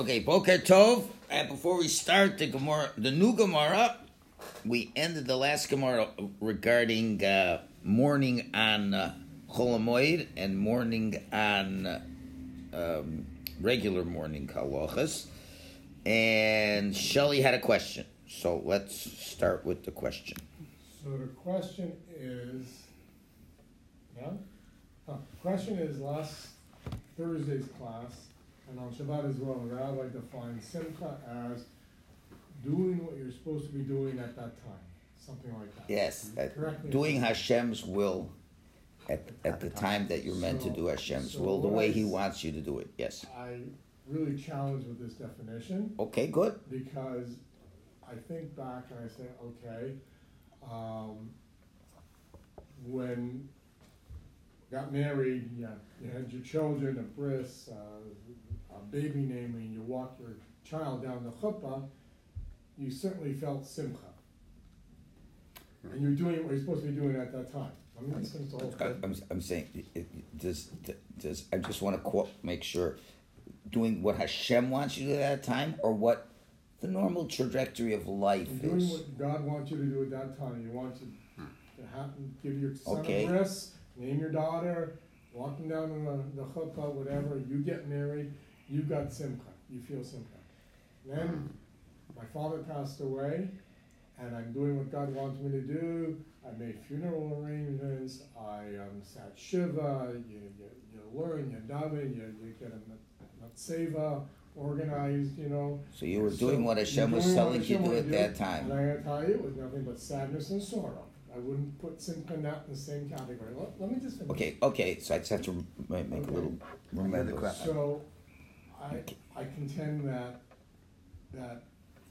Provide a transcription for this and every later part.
Okay, Boker Tov. And before we start the Gemara, the new Gemara, we ended the last Gemara regarding uh, mourning on uh, Chol Hamoed and mourning on uh, um, regular mourning halachas. And Shelley had a question, so let's start with the question. So the question is, yeah? Huh. Question is last Thursday's class, and on Shabbat as well, the rabbi defines simcha as doing what you're supposed to be doing at that time, something like that. Yes, doing Hashem's will at, at the time that you're meant to do Hashem's so will, the way I He wants you to do it. Yes. I really challenge with this definition Okay, good. because I think back and I say, okay, um, when got married, yeah, you had your children, a bris, uh, baby naming, you walk your child down the chuppah, you certainly felt simcha. And you're doing what you're supposed to be doing at that time. I mean, this thing's the whole I- thing. I'm, I'm saying, does, does, I just want to quote, make sure, doing what Hashem wants you to do at that time, or what the normal trajectory of life doing is? what God wants you to do at that time. You want to, hmm. to have, give your son Okay. a bris, name your daughter, walking down the, the chuppah, whatever, you get married, you got simcha, you feel simcha. Then, my father passed away, and I'm doing what God wants me to do. I made funeral arrangements, I, um, sat shiva, you, you, you learn, you daven, you, you get a matzeva organized, you know. So you were So, doing what you're Hashem was doing what telling you to do wanted at that time. And I gotta tell you, it was nothing but sadness and sorrow. I wouldn't put simcha and that in the same category. Let, let me just finish. Okay, okay, so I just have to ma- make a little, remember. So, I, I contend that, that,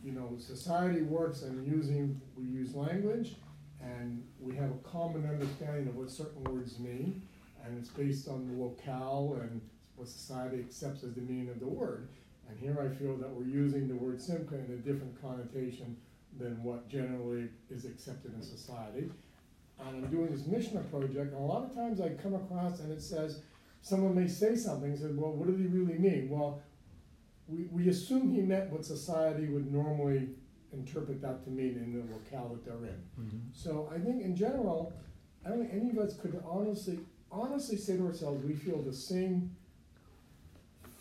you know, society works and using, we use language, and we have a common understanding of what certain words mean, and it's based on the locale and what society accepts as the meaning of the word. And here I feel that we're using the word simcha in a different connotation than what generally is accepted in society. And I'm doing this Mishnah project, and a lot of times I come across and it says, someone may say something, said, well, what did he really mean? Well, we, we assume he meant what society would normally interpret that to mean in the locale that they're in. Mm-hmm. So I think in general, I don't think any of us could honestly, honestly say to ourselves, we feel the same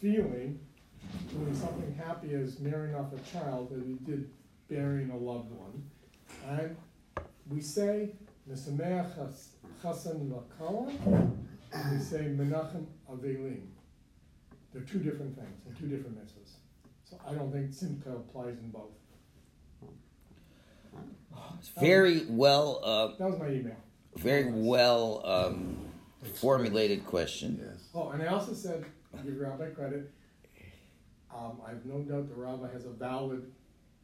feeling doing something happy as marrying off a child that we did burying a loved one. And we say, Nesameach Chasan Vakala, and we say Menachem Avelim. They're two different things, and two different mitzvahs. So I don't think Simcha applies in both. Very well, uh, That was my email. very well um, formulated question. Yes. Oh, and I also said, give Rabbi credit, um, I have no doubt the Rabbi has a valid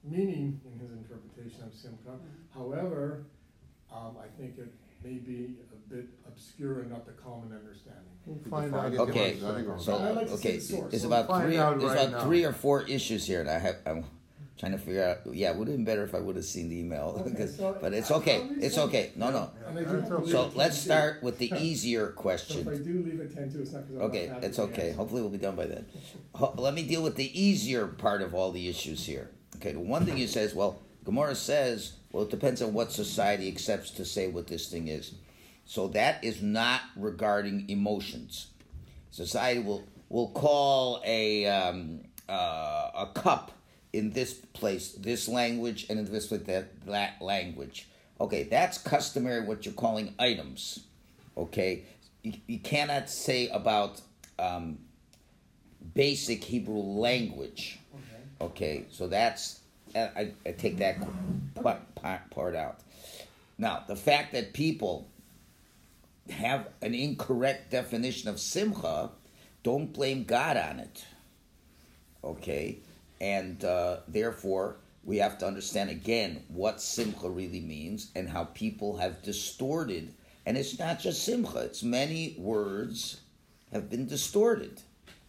meaning in his interpretation of Simcha. However, um, I think it may be a bit obscure and not the common understanding. We'll find out. Okay, So, I'd like to see okay, the source. there's We'll about find three, out there's right about now. three or four issues here, and I have, I'm trying to figure out, yeah, it would have been better if I would have seen the email, Okay, because- so but it's I- okay, I'll it's okay, no, no. And I do That's okay. So it let's start with the easier So if I question. do leave at ten to, it's not because I'm not Okay, happy it's okay, answer. hopefully we'll be done by then. Ho- Let me deal with the easier part of all the issues here. Okay, the one thing you say is, well, Gemara says, well, it depends on what society accepts to say what this thing is. So that is not regarding emotions. Society will will call a um, uh, a cup in this place this language and in this place that that language. Okay, that's customary. What you're calling items. Okay, you, you cannot say about um, basic Hebrew language. Okay. Okay, so that's I, I take that part, out. Now, the fact that people have an incorrect definition of simcha, don't blame God on it. Okay, and uh, therefore we have to understand again what simcha really means and how people have distorted. And it's not just simcha; it's many words have been distorted,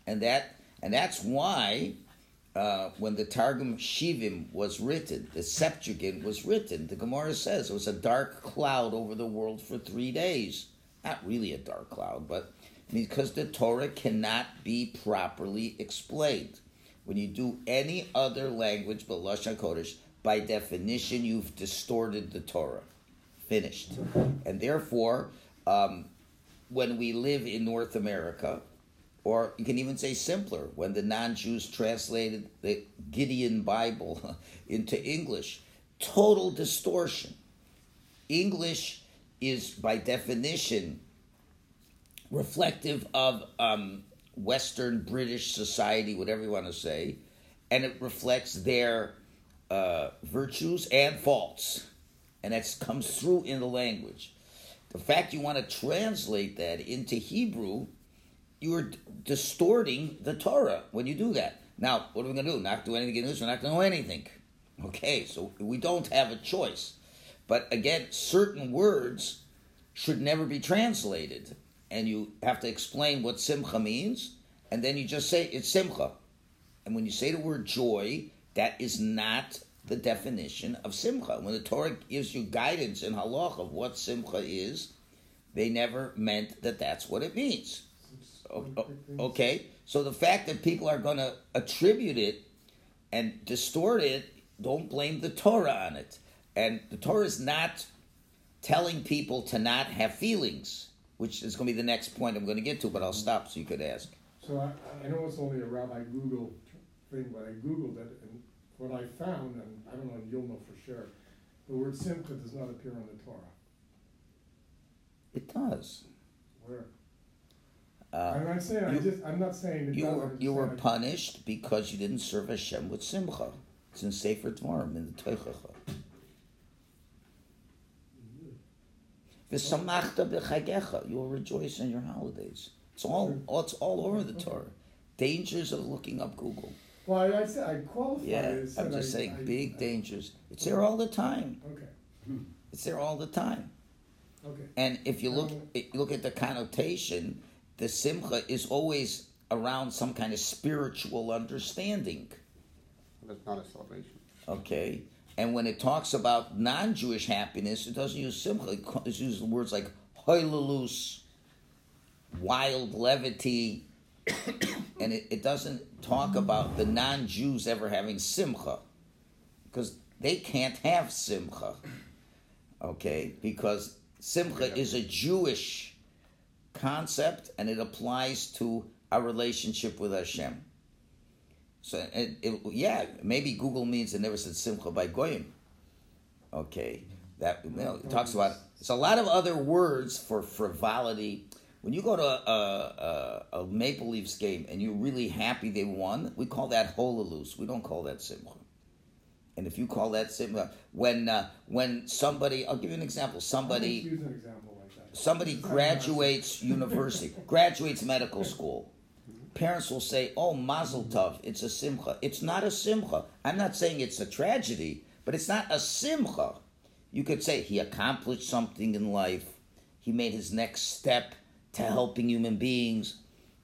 and that and that's why uh, when the Targum Shivim was written, the Septuagint was written, the Gemara says it was a dark cloud over the world for three days. Not really a dark cloud, but because the Torah cannot be properly explained. When you do any other language but Lashon Kodesh, by definition, you've distorted the Torah. Finished. And therefore, um, when we live in North America, or you can even say simpler, when the non Jews translated the Gideon Bible into English, total distortion. English is, by definition, reflective of um, Western British society, whatever you want to say, and it reflects their uh, virtues and faults. And that comes through in the language. The fact you want to translate that into Hebrew, you are distorting the Torah when you do that. Now, what are we going to do? Not do anything in? We're not going to know anything. Okay, so we don't have a choice. But again, certain words should never be translated. And you have to explain what simcha means, and then you just say it's simcha. And when you say the word joy, that is not the definition of simcha. When the Torah gives you guidance in halach of what simcha is, they never meant that that's what it means. Okay, so the fact that people are going to attribute it and distort it, don't blame the Torah on it. And the Torah is not telling people to not have feelings, which is going to be the next point I'm going to get to, but I'll stop so you could ask. So I, I know it's only a Rabbi Google thing, but I Googled it, and what I found, and I don't know, you'll know for sure, the word simcha does not appear in the Torah. It does. Where? Uh, I'm not saying, I you- just, I'm not saying You were you were punished because you didn't serve Hashem with simcha. It's in Sefer Dvarim in the Teichacha. V'samachta b'chagecha. You will rejoice in your holidays. It's all it's all over the Torah. Dangers of looking up Google. Well, I, I said, I qualified Yeah, said I'm just I- saying I- big I- dangers. It's there all the time. Okay, It's there all the time. okay. And if you look Um, if you look at the connotation, the simcha is always around some kind of spiritual understanding. That's not a celebration. Okay, and when it talks about non-Jewish happiness, it doesn't use simcha. It uses words like hoilalus, wild levity, and it, it doesn't talk about the non-Jews ever having simcha, because they can't have simcha. Okay, because simcha is a Jewish concept, and it applies to our relationship with Hashem. So it, it, yeah, maybe Google means it never said simcha by goyim. Okay, that you know, it talks about. It's a lot of other words for frivolity. When you go to a, a, a Maple Leafs game and you're really happy they won, we call that holalus. We don't call that simcha. And if you call that simcha, when uh, when somebody, I'll give you an example. Somebody an example. Somebody graduates university, graduates medical school. Parents will say, "Oh, Mazel Tov, it's a simcha." It's not a simcha. I'm not saying it's a tragedy, but it's not a simcha. You could say he accomplished something in life. He made his next step to helping human beings.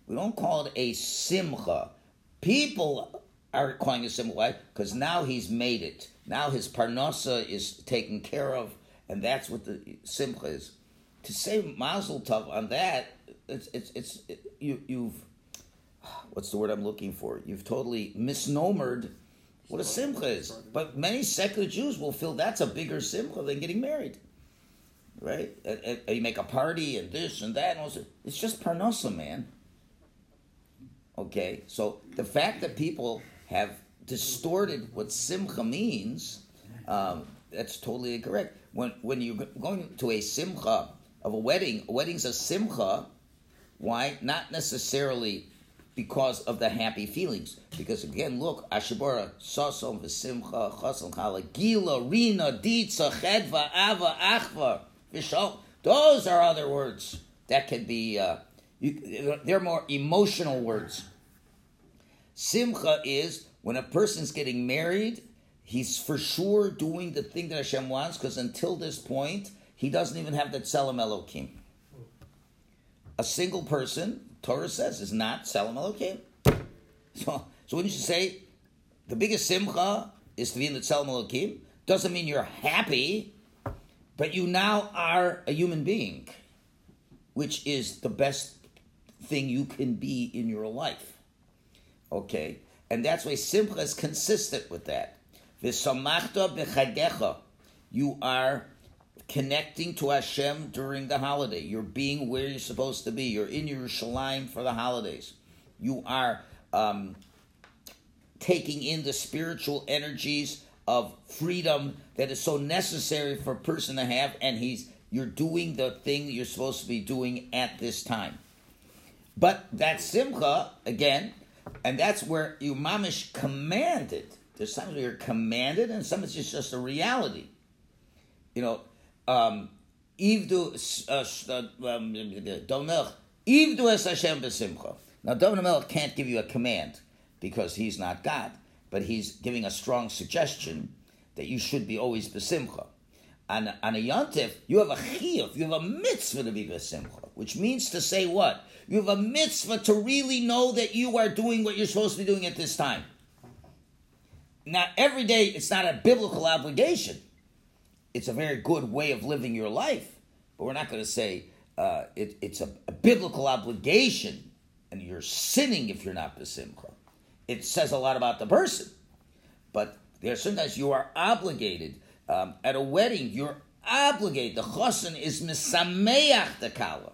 We don't call it a simcha. People are calling it a simcha because now he's made it. Now his parnasa is taken care of, and that's what the simcha is. To say mazel tov on that, it's it's it's it, you you've what's the word I'm looking for? You've totally misnomered what a simcha is. But many secular Jews will feel that's a bigger simcha than getting married. Right? And, and- you make a party and this and that. And. It's just parnasa, man. Okay? So the fact that people have distorted what simcha means, um, that's totally incorrect. When, when you're going to a simcha of a wedding, a wedding's a simcha. Why? Not necessarily because of the happy feelings. Because again, look, Ashabara, Sasson, V'simcha, Chasan, Gila, Rina, Ditza, Chedva, Ava, Achva, Vishal. Those are other words that can be, uh, you, they're more emotional words. Simcha is when a person's getting married, he's for sure doing the thing that Hashem wants, because until this point, he doesn't even have the Tzelem Elokim. A single person, Torah says, is not Tzelem Elokim. So, so when you say the biggest simcha is to be in the Tzelem Elokim, doesn't mean you're happy, but you now are a human being, which is the best thing you can be in your life. Okay, And that's why Simcha is consistent with that. You are connecting to Hashem during the holiday. You're being where you're supposed to be. You're in Yerushalayim for the holidays. You are um, taking in the spiritual energies of freedom that is so necessary for a person to have, and he's you're doing the thing you're supposed to be doing at this time. But that simcha again, and that's where you mamish commanded. There's times where you're commanded, and sometimes it's just a reality. You know, um, Ivdu Ivdu es Hashem b'simcha. Now, Melech can't give you a command because he's not God, but he's giving a strong suggestion that you should be always besimcha. On, on a yontif, you have a chiyuv, you have a mitzvah to be besimcha, which means to say what? You have a mitzvah to really know that you are doing what you're supposed to be doing at this time. Now, every day, it's not a biblical obligation. It's a very good way of living your life, but we're not going to say uh, it, it's a, a biblical obligation and you're sinning if you're not besimcha. It says a lot about the person, but there are sometimes you are obligated um, at a wedding. You're obligated. The chosin is misameach the kala.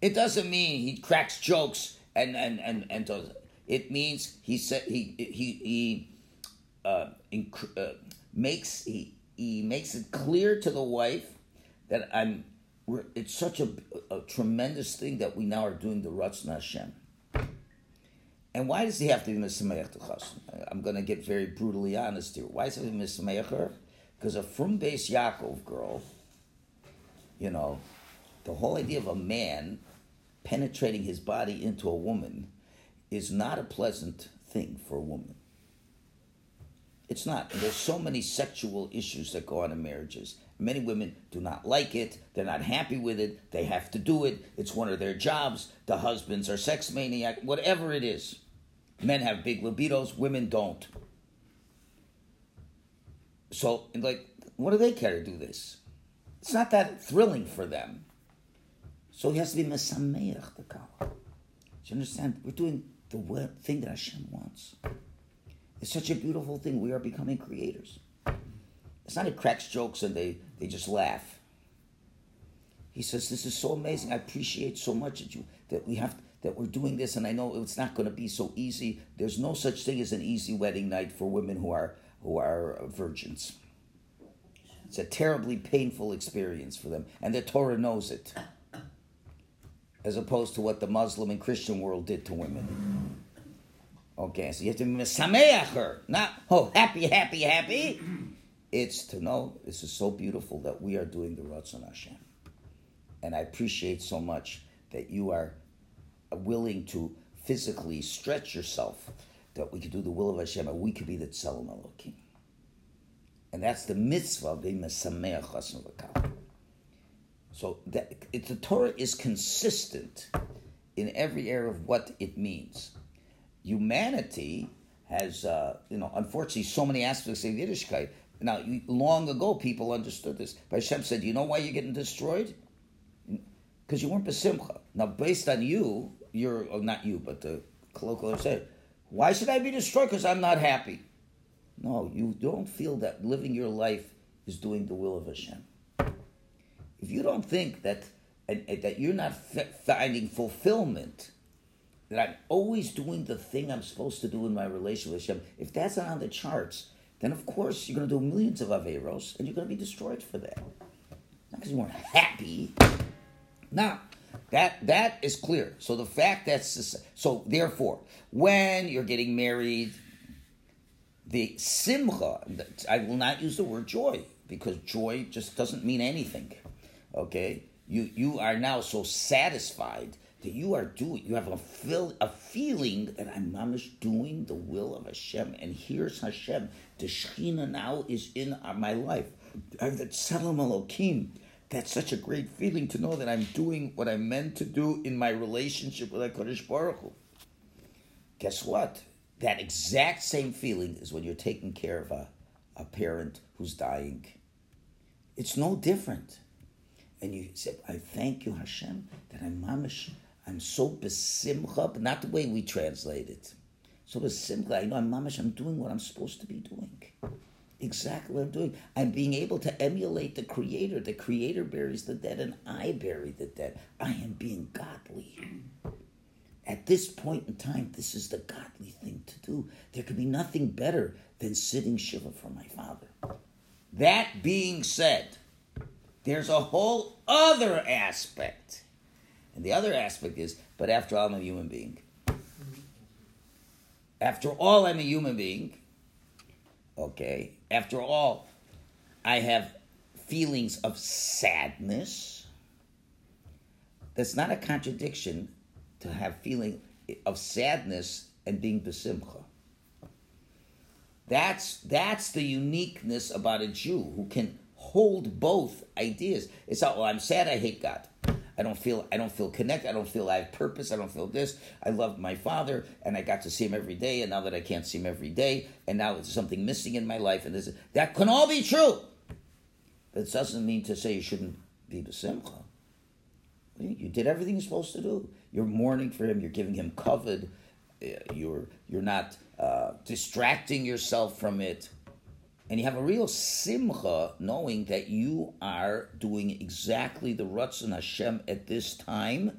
It doesn't mean he cracks jokes and and and and does. It means he said he he he uh, inc- uh, makes he he makes it clear to the wife that I'm it's such a, a, tremendous thing that we now are doing the Ratzon Hashem. And why does he have to be Misameach to I'm going to get very brutally honest here. Why is he Misameach her? Because a from Bais Yaakov girl, you know, the whole idea of a man penetrating his body into a woman is not a pleasant thing for a woman. It's not. And there's so many sexual issues that go on in marriages. Many women do not like it. They're not happy with it. They have to do it. It's one of their jobs. The husbands are sex maniac, whatever it is. Men have big libidos, women don't. So, like, what do they care to do this? It's not that thrilling for them. So he has to be mesameach the. Do you understand? We're doing the thing that Hashem wants. It's such a beautiful thing. We are becoming creators. It's not he cracks jokes and they, they just laugh. He says, This is so amazing. I appreciate so much that you that we have that we're doing this, and I know it's not going to be so easy. There's no such thing as an easy wedding night for women who are who are virgins. It's a terribly painful experience for them, and the Torah knows it. As opposed to what the Muslim and Christian world did to women. Okay, so you have to be mesameach her, not oh happy, happy, happy. It's to know this is so beautiful that we are doing the Ratzon Hashem. And I appreciate so much that you are willing to physically stretch yourself that we could do the will of Hashem and we could be the Tzelem Elokim. And that's the mitzvah of being Mesameach So that, it, the Torah is consistent in every area of what it means. Humanity has, uh, you know, unfortunately, so many aspects of Yiddishkeit now, long ago, people understood this. But Hashem said, you know why you're getting destroyed? Because you weren't besimcha. Now, based on you, you're, oh, not you, but the colloquial said, why should I be destroyed? Because I'm not happy. No, you don't feel that living your life is doing the will of Hashem. If you don't think that and, and that you're not f- finding fulfillment, that I'm always doing the thing I'm supposed to do in my relationship with Hashem, if that's not on the charts, then of course you're going to do millions of Averos and you're going to be destroyed for that. Not because you weren't happy. Now, that that is clear. So the fact that's so therefore, when you're getting married, the simcha, I will not use the word joy because joy just doesn't mean anything. Okay? You you are now so satisfied that you are doing, you have a feel, a feeling that I'm mamish doing the will of Hashem, and here's Hashem. The Shekhinah now is in uh, my life. I have that Tzelem Elokim. That's such a great feeling to know that I'm doing what I'm meant to do in my relationship with HaKadosh Baruch Hu. Guess what? That exact same feeling is when you're taking care of a, a parent who's dying. It's no different. And you say, I thank you, Hashem, that I'm mamish I'm so besimcha, but not the way we translate it. So with simcha, I know I'm mamash, I'm doing what I'm supposed to be doing. Exactly what I'm doing. I'm being able to emulate the creator. The creator buries the dead and I bury the dead. I am being godly. At this point in time, this is the godly thing to do. There could be nothing better than sitting Shiva for my father. That being said, there's a whole other aspect. And the other aspect is, but after all, I'm a human being. Mm-hmm. After all, I'm a human being. Okay. After all, I have feelings of sadness. That's not a contradiction to have feeling of sadness and being besimcha. That's that's the uniqueness about a Jew who can hold both ideas. It's not, well, I'm sad, I hate God. I don't feel I don't feel connected. I don't feel I have purpose. I don't feel this. I loved my father, and I got to see him every day. And now that I can't see him every day, and now there's something missing in my life, and this that can all be true. That doesn't mean to say you shouldn't be besimcha. You did everything you're supposed to do. You're mourning for him. You're giving him kavod. Uh, you're you're not uh, distracting yourself from it and you have a real simcha knowing that you are doing exactly the Ratzon Hashem at this time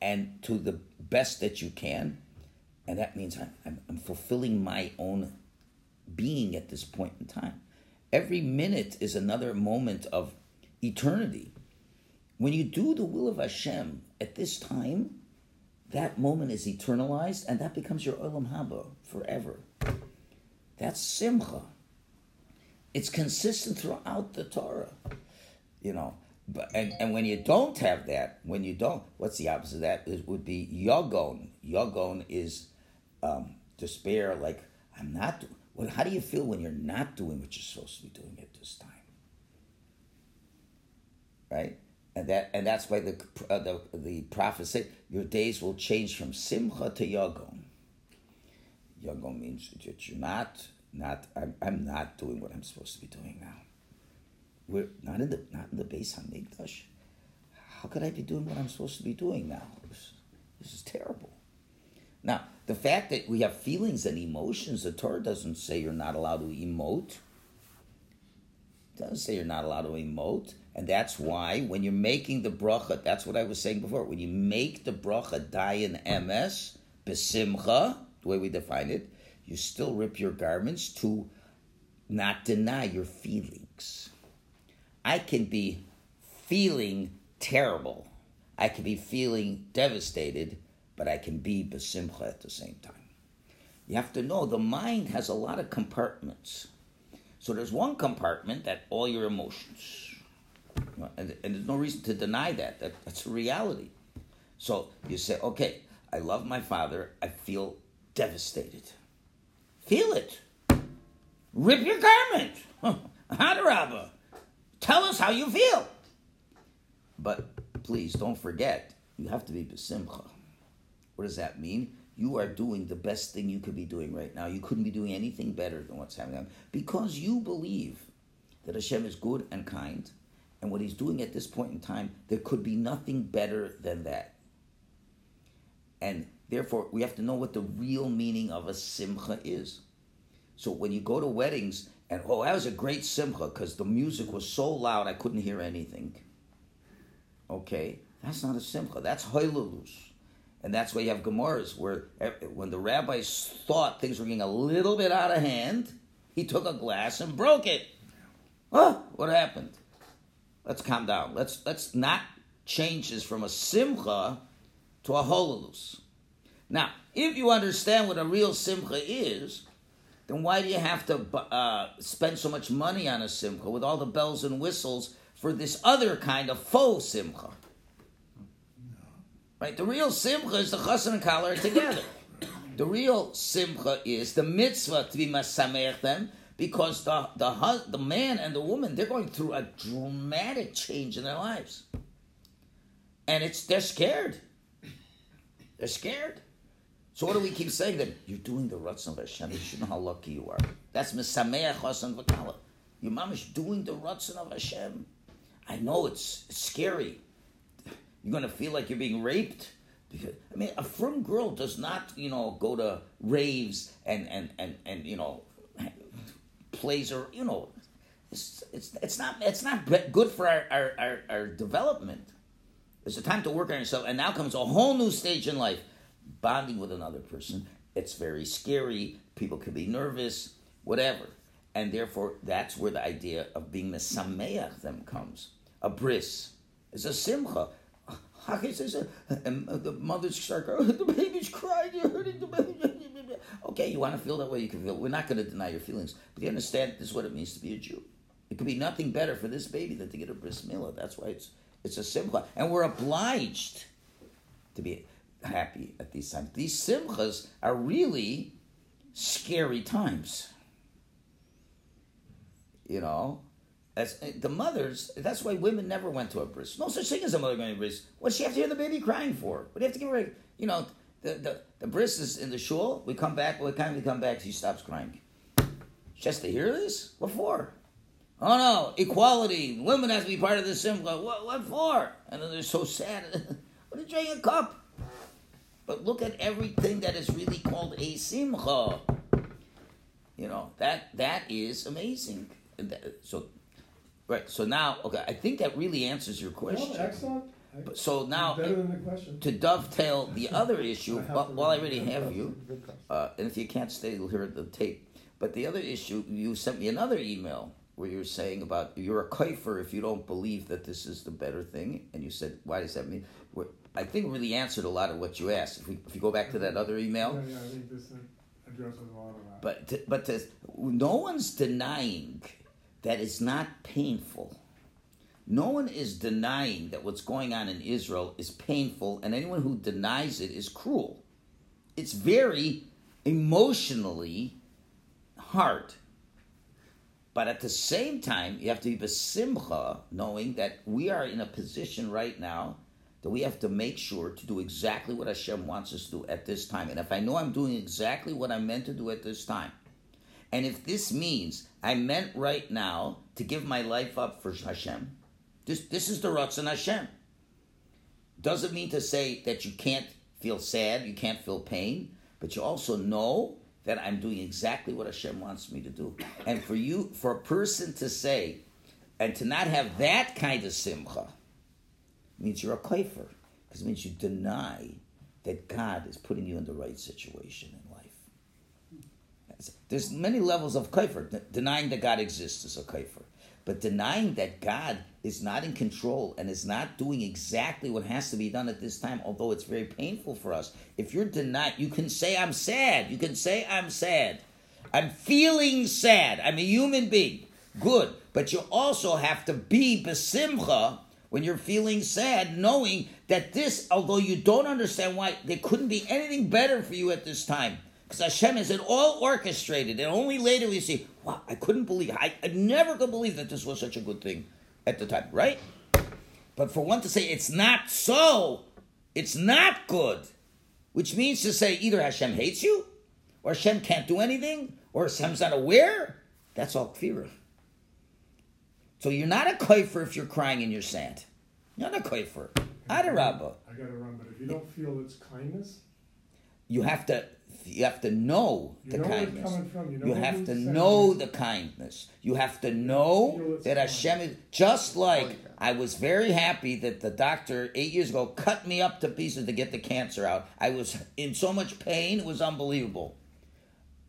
and to the best that you can. And that means I'm, I'm, I'm fulfilling my own being at this point in time. Every minute is another moment of eternity. When you do the will of Hashem at this time, that moment is eternalized and that becomes your Olam Haba forever. That's Simcha. It's consistent throughout the Torah, you know. But and, and when you don't have that, when you don't, what's the opposite of that? It would be yogon. Yogon is um, despair. Like I'm not. Well, how do you feel when you're not doing what you're supposed to be doing at this time? Right, and that and that's why the uh, the the prophet said your days will change from simcha to yogon. Yogon means that you're not not I'm, I'm not doing what I'm supposed to be doing now. We're not in the not in the base on Hamikdash. How could I be doing what I'm supposed to be doing now? This, this is terrible. Now, the fact that we have feelings and emotions, the Torah doesn't say you're not allowed to emote. It doesn't say you're not allowed to emote. And that's why when you're making the bracha, that's what I was saying before. When you make the bracha dayan emes, besimcha, the way we define it, you still rip your garments to not deny your feelings. I can be feeling terrible. I can be feeling devastated, but I can be besimcha at the same time. You have to know the mind has a lot of compartments. So there's one compartment that all your emotions, and, and there's no reason to deny that. that. That's a reality. So you say, okay, I love my father. I feel devastated. Feel it. Rip your garment. Hadarabba. Tell us how you feel. But please don't forget, you have to be besimcha. What does that mean? You are doing the best thing you could be doing right now. You couldn't be doing anything better than what's happening because you believe that Hashem is good and kind, and what He's doing at this point in time, there could be nothing better than that. And Therefore, we have to know what the real meaning of a simcha is. So when you go to weddings, and oh, that was a great simcha because the music was so loud I couldn't hear anything. Okay, that's not a simcha. That's hoilulus. And that's why you have Gemaras where eh, when the rabbis thought things were getting a little bit out of hand, he took a glass and broke it. Oh, what happened? Let's calm down. Let's let's not change this from a simcha to a hololus. Now, if you understand what a real simcha is, then why do you have to uh, spend so much money on a simcha with all the bells and whistles for this other kind of faux simcha? Right? The real simcha is the chassan and kala together. the real simcha is the mitzvah to be mesameach them because the, the, the man and the woman, they're going through a dramatic change in their lives. And it's they're scared. They're scared. So what do we keep saying then? You're doing the Ratzon of Hashem. You should know how lucky you are. That's Mesameach Hasan Vakala. Your mom is doing the Ratzon of Hashem. I know it's scary. You're going to feel like you're being raped, Because I mean, a frum girl does not, you know, go to raves and and and and you know, plays or you know, it's it's it's not it's not good for our our, our, our development. It's a time to work on yourself, and now comes a whole new stage in life, bonding with another person. It's very scary. People can be nervous, whatever, and therefore that's where the idea of being mesameach them comes. A bris is a simcha. And the mothers start crying, the baby's crying, you're hurting the baby. Okay, you want to feel that way, you can feel. We're not going to deny your feelings, but you understand this is what it means to be a Jew. It could be nothing better for this baby than to get a bris milah. That's why it's it's a simcha, and we're obliged to be happy at these times. These simchas are really scary times. You know, as eh, the mothers, that's why women never went to a bris. No such thing as a mother going to a bris. What she have to hear the baby crying for? What do you have to give her? You know, the, the, the bris is in the shul. We come back. By the time we come back, she stops crying. Just to hear this? What for? Oh no, equality. Women have to be part of the simcha. What, what for? And then they're so sad. what did you drink a cup? But look at everything that is really called a simcha. You know that that is amazing. So Right. So now, okay, I think that really answers your question. No, excellent. But, so now, better than the question. to dovetail the other issue, while, while I already have you, uh, and if you can't stay, you'll hear the tape. But the other issue, you sent me another email where you were saying about you're a kaifer if you don't believe that this is the better thing, and you said, why does that mean? I think we really answered a lot of what you asked. If, we, if you go back to that other email, yeah, yeah, I think this addresses a lot of that. But to, but to, no one's denying that it's not painful. No one is denying that what's going on in Israel is painful, and anyone who denies it is cruel. It's very emotionally hard. But at the same time, you have to be besimcha, knowing that we are in a position right now that we have to make sure to do exactly what Hashem wants us to do at this time. And if I know I'm doing exactly what I'm meant to do at this time, and if this means I meant right now to give my life up for Hashem, this, this is the Ratzon Hashem. Doesn't mean to say that you can't feel sad, you can't feel pain, but you also know that I'm doing exactly what Hashem wants me to do. And for you, for a person to say, and to not have that kind of simcha, means you're a kaifer, because it means you deny that God is putting you in the right situation in life. there's many levels of kaifer. Denying that God exists is a kaifer. But denying that God is not in control and is not doing exactly what has to be done at this time, although it's very painful for us. If you're denied, you can say, I'm sad. You can say, I'm sad. I'm feeling sad. I'm a human being. Good. But you also have to be besimcha when you're feeling sad, knowing that this, although you don't understand why, there couldn't be anything better for you at this time. Because Hashem has it all orchestrated, and only later we see, wow, I couldn't believe, I, I never could believe that this was such a good thing at the time, right? But for one to say it's not so, it's not good, which means to say either Hashem hates you, or Hashem can't do anything, or Hashem's not aware, that's all kfirah. So you're not a kaifer if you're crying in your sand. sad. You're not a kaifer. Adarabba. I gotta run, but if you don't feel it's kindness, you have to you have to know you the know kindness. You, know you have to know the kindness. You have to know that Hashem is just oh, like I was very happy that the doctor eight years ago cut me up to pieces to get the cancer out. I was in so much pain, it was unbelievable.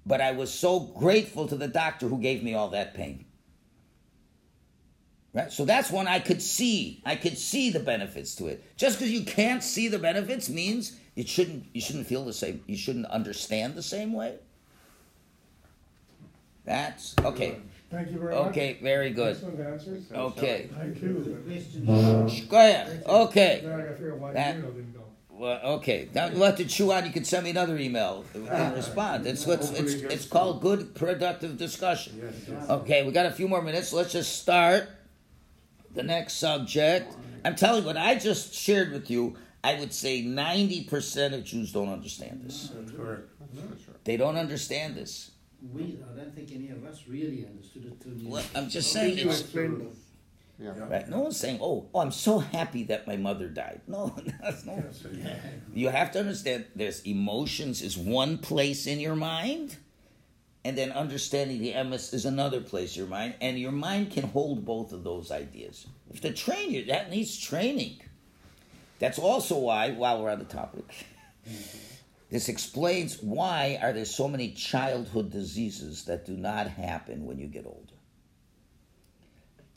But I was so grateful to the doctor who gave me all that pain. Right? So that's one I could see. I could see the benefits to it. Just because you can't see the benefits means it shouldn't you shouldn't feel the same you shouldn't understand the same way that's okay thank you very much okay very good okay thank you go ahead okay that, well, okay. Now you have to chew on. You can send me another email and respond. It's what's it's it's called good productive discussion. Okay, we got a few more minutes. Let's just start the next subject. I'm telling you what I just shared with you I would say 90% of Jews don't understand this. That's correct. They don't understand this. We, I don't think any of us really understood it. Well, I'm just saying it's, Yeah. Right? No one's saying, "Oh, oh, I'm so happy that my mother died." No, that's no. Yes, yeah. You have to understand. There's emotions is one place in your mind, and then understanding the emes is another place your mind, and your mind can hold both of those ideas. If to train you, that needs training. That's also why, while we're on the topic, this explains why are there so many childhood diseases that do not happen when you get older.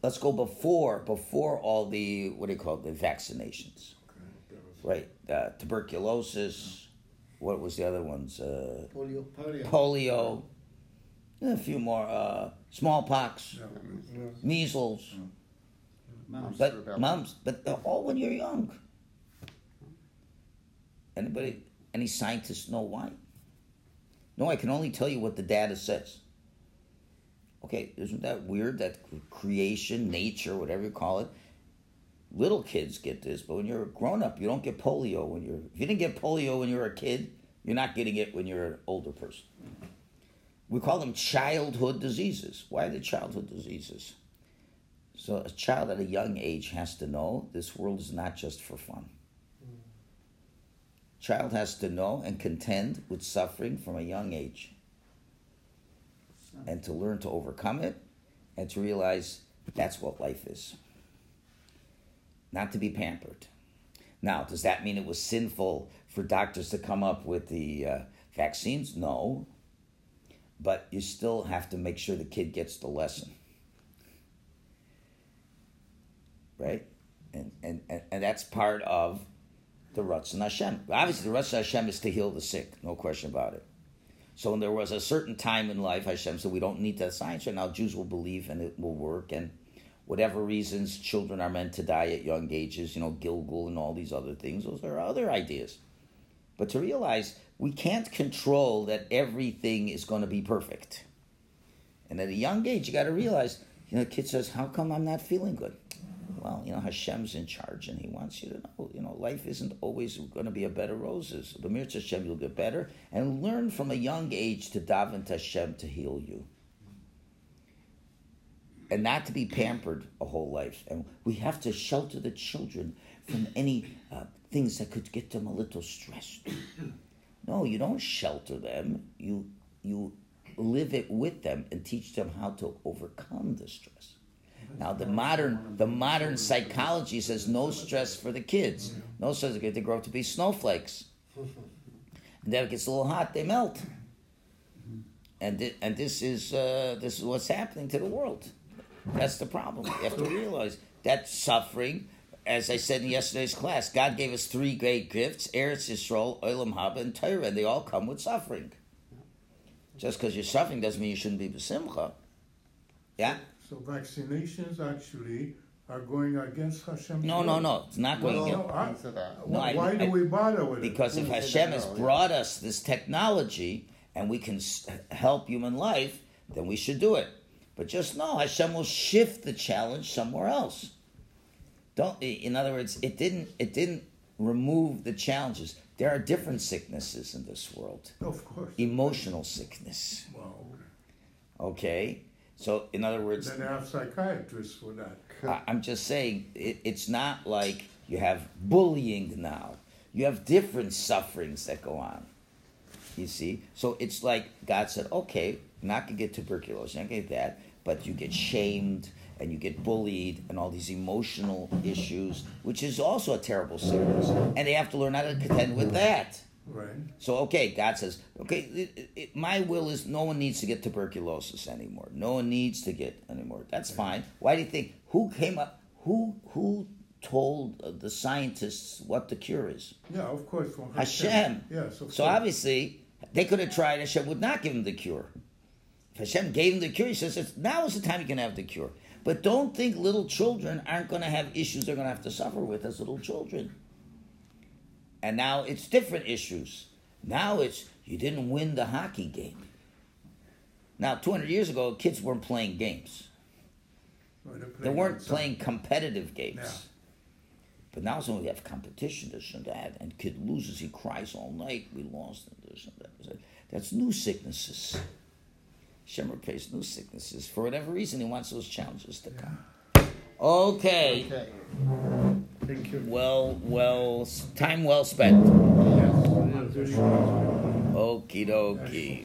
Let's go before before all the what do you call it, the vaccinations, right? Uh, tuberculosis. What was the other ones? Uh, Polio. Polio. polio. A few more. Uh, smallpox, Yeah. measles. Mumps. But Rubella. mumps, but they're all when you're young. Anybody, any scientists know why? No, I can only tell you what the data says. Okay, isn't that weird that creation, nature, whatever you call it, little kids get this, but when you're a grown up, you don't get polio when you're. If you didn't get polio when you were a kid, you're not getting it when you're an older person. We call them childhood diseases. Why are they childhood diseases? So a child at a young age has to know this world is not just for fun. Child has to know and contend with suffering from a young age. And to learn to overcome it and to realize that's what life is. Not to be pampered. Now, does that mean it was sinful for doctors to come up with the uh, vaccines? No. But you still have to make sure the kid gets the lesson. right? And, and, and, and that's part of the Ratzon Hashem. Obviously, the Ratzon Hashem is to heal the sick, no question about it. So when there was a certain time in life, Hashem said, we don't need that science right now. Jews will believe and it will work. And whatever reasons children are meant to die at young ages, you know, Gilgul and all these other things, those are other ideas. But to realize we can't control that everything is going to be perfect. And at a young age, you got to realize, you know, the kid says, how come I'm not feeling good? well, you know, Hashem's in charge and he wants you to know, you know, life isn't always going to be a bed of roses. The Mirz Hashem, you'll get better. And learn from a young age to daven to Hashem to heal you. And not to be pampered a whole life. And we have to shelter the children from any uh, things that could get them a little stressed. No, you don't shelter them. You, you live it with them and teach them how to overcome the stress. Now the modern the modern psychology says no stress for the kids. No stress. They grow up to be snowflakes. And then it gets a little hot, they melt. And thi- and this is uh, this is what's happening to the world. That's the problem. You have to realize that suffering. As I said in yesterday's class, God gave us three great gifts: Eretz Yisrael, Olam Haba, and Torah. And they all come with suffering. Just because you're suffering doesn't mean you shouldn't be b'simcha. Yeah. So vaccinations actually are going against Hashem. No, no, no. It's not going Well, against. no, I- Answer that. No, I- Why I- do we bother with it? Because if Hashem has brought us this technology and we can help human life, then we should do it. But just know Hashem will shift the challenge somewhere else. Don't. In other words, it didn't. It didn't remove the challenges. There are different sicknesses in this world. Oh, of course. Emotional sickness. Well, Okay. So, in other words, then have psychiatrists for that. I- I'm just saying it, it's not like you have bullying now. You have different sufferings that go on. You see, so it's like God said, "Okay, not gonna get tuberculosis, not gonna get that, but you get shamed and you get bullied and all these emotional issues, which is also a terrible sickness, and they have to learn how to contend with that." Right. So okay, God says, okay, it, it- my will is no one needs to get tuberculosis anymore. No one needs to get anymore. That's fine. Why do you think? Who came up? Who who told uh, the scientists what the cure is? Yeah, of course. From Hashem. Yes, of So course. obviously they could have tried. Hashem would not give him the cure. If Hashem gave him the cure, he says now is the time you can have the cure. But don't think little children aren't going to have issues they're going to have to suffer with as little children. And now it's different issues. Now it's you didn't win the hockey game. Now, 200 years ago, kids weren't playing games. They're They weren't playing competitive games. Yeah. But now so we have competition, this and that, and kid loses, he cries all night, we lost, and this and that. That's new sicknesses. Shemer pays new sicknesses. For whatever reason, he wants those challenges to come. Okay. Okay. Thank you. Well, well, time well spent. Yes. Okie dokie.